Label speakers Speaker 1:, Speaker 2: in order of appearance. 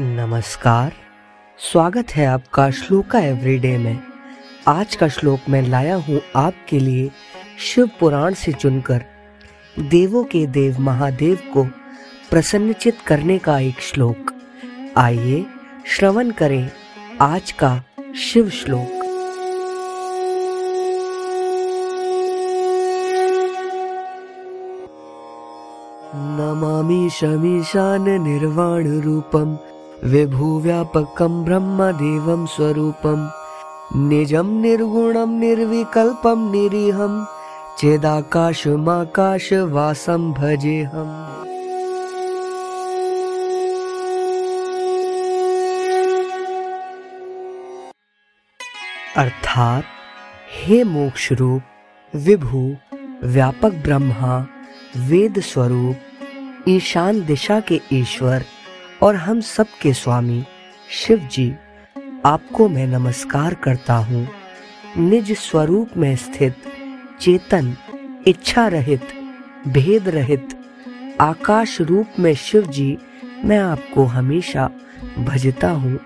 Speaker 1: नमस्कार। स्वागत है आपका श्लोका एवरीडे में। आज का श्लोक मैं लाया हूँ आपके लिए शिव पुराण से चुनकर। देवों के देव महादेव को प्रसन्नचित करने का एक श्लोक। आइए श्रवण करें आज का शिव श्लोक। नमामि शमीशान निर्वाण रूपम विभुव्यापकं ब्रह्मदेवं स्वरूपं, निजं निर्गुणं निर्विकल्पं निरीहं, चेदाकाशमाकाशवासं भजेऽहम् अर्थात हे मोक्ष रूप विभु, व्यापक ब्रह्मा, वेद स्वरूप, ईशान दिशा के ईश्वर और हम सब के स्वामी शिव जी आपको मैं नमस्कार करता हूँ। निज स्वरूप में स्थित, चेतन, इच्छा रहित, भेद रहित, आकाश रूप में शिव जी मैं आपको हमेशा भजता हूँ।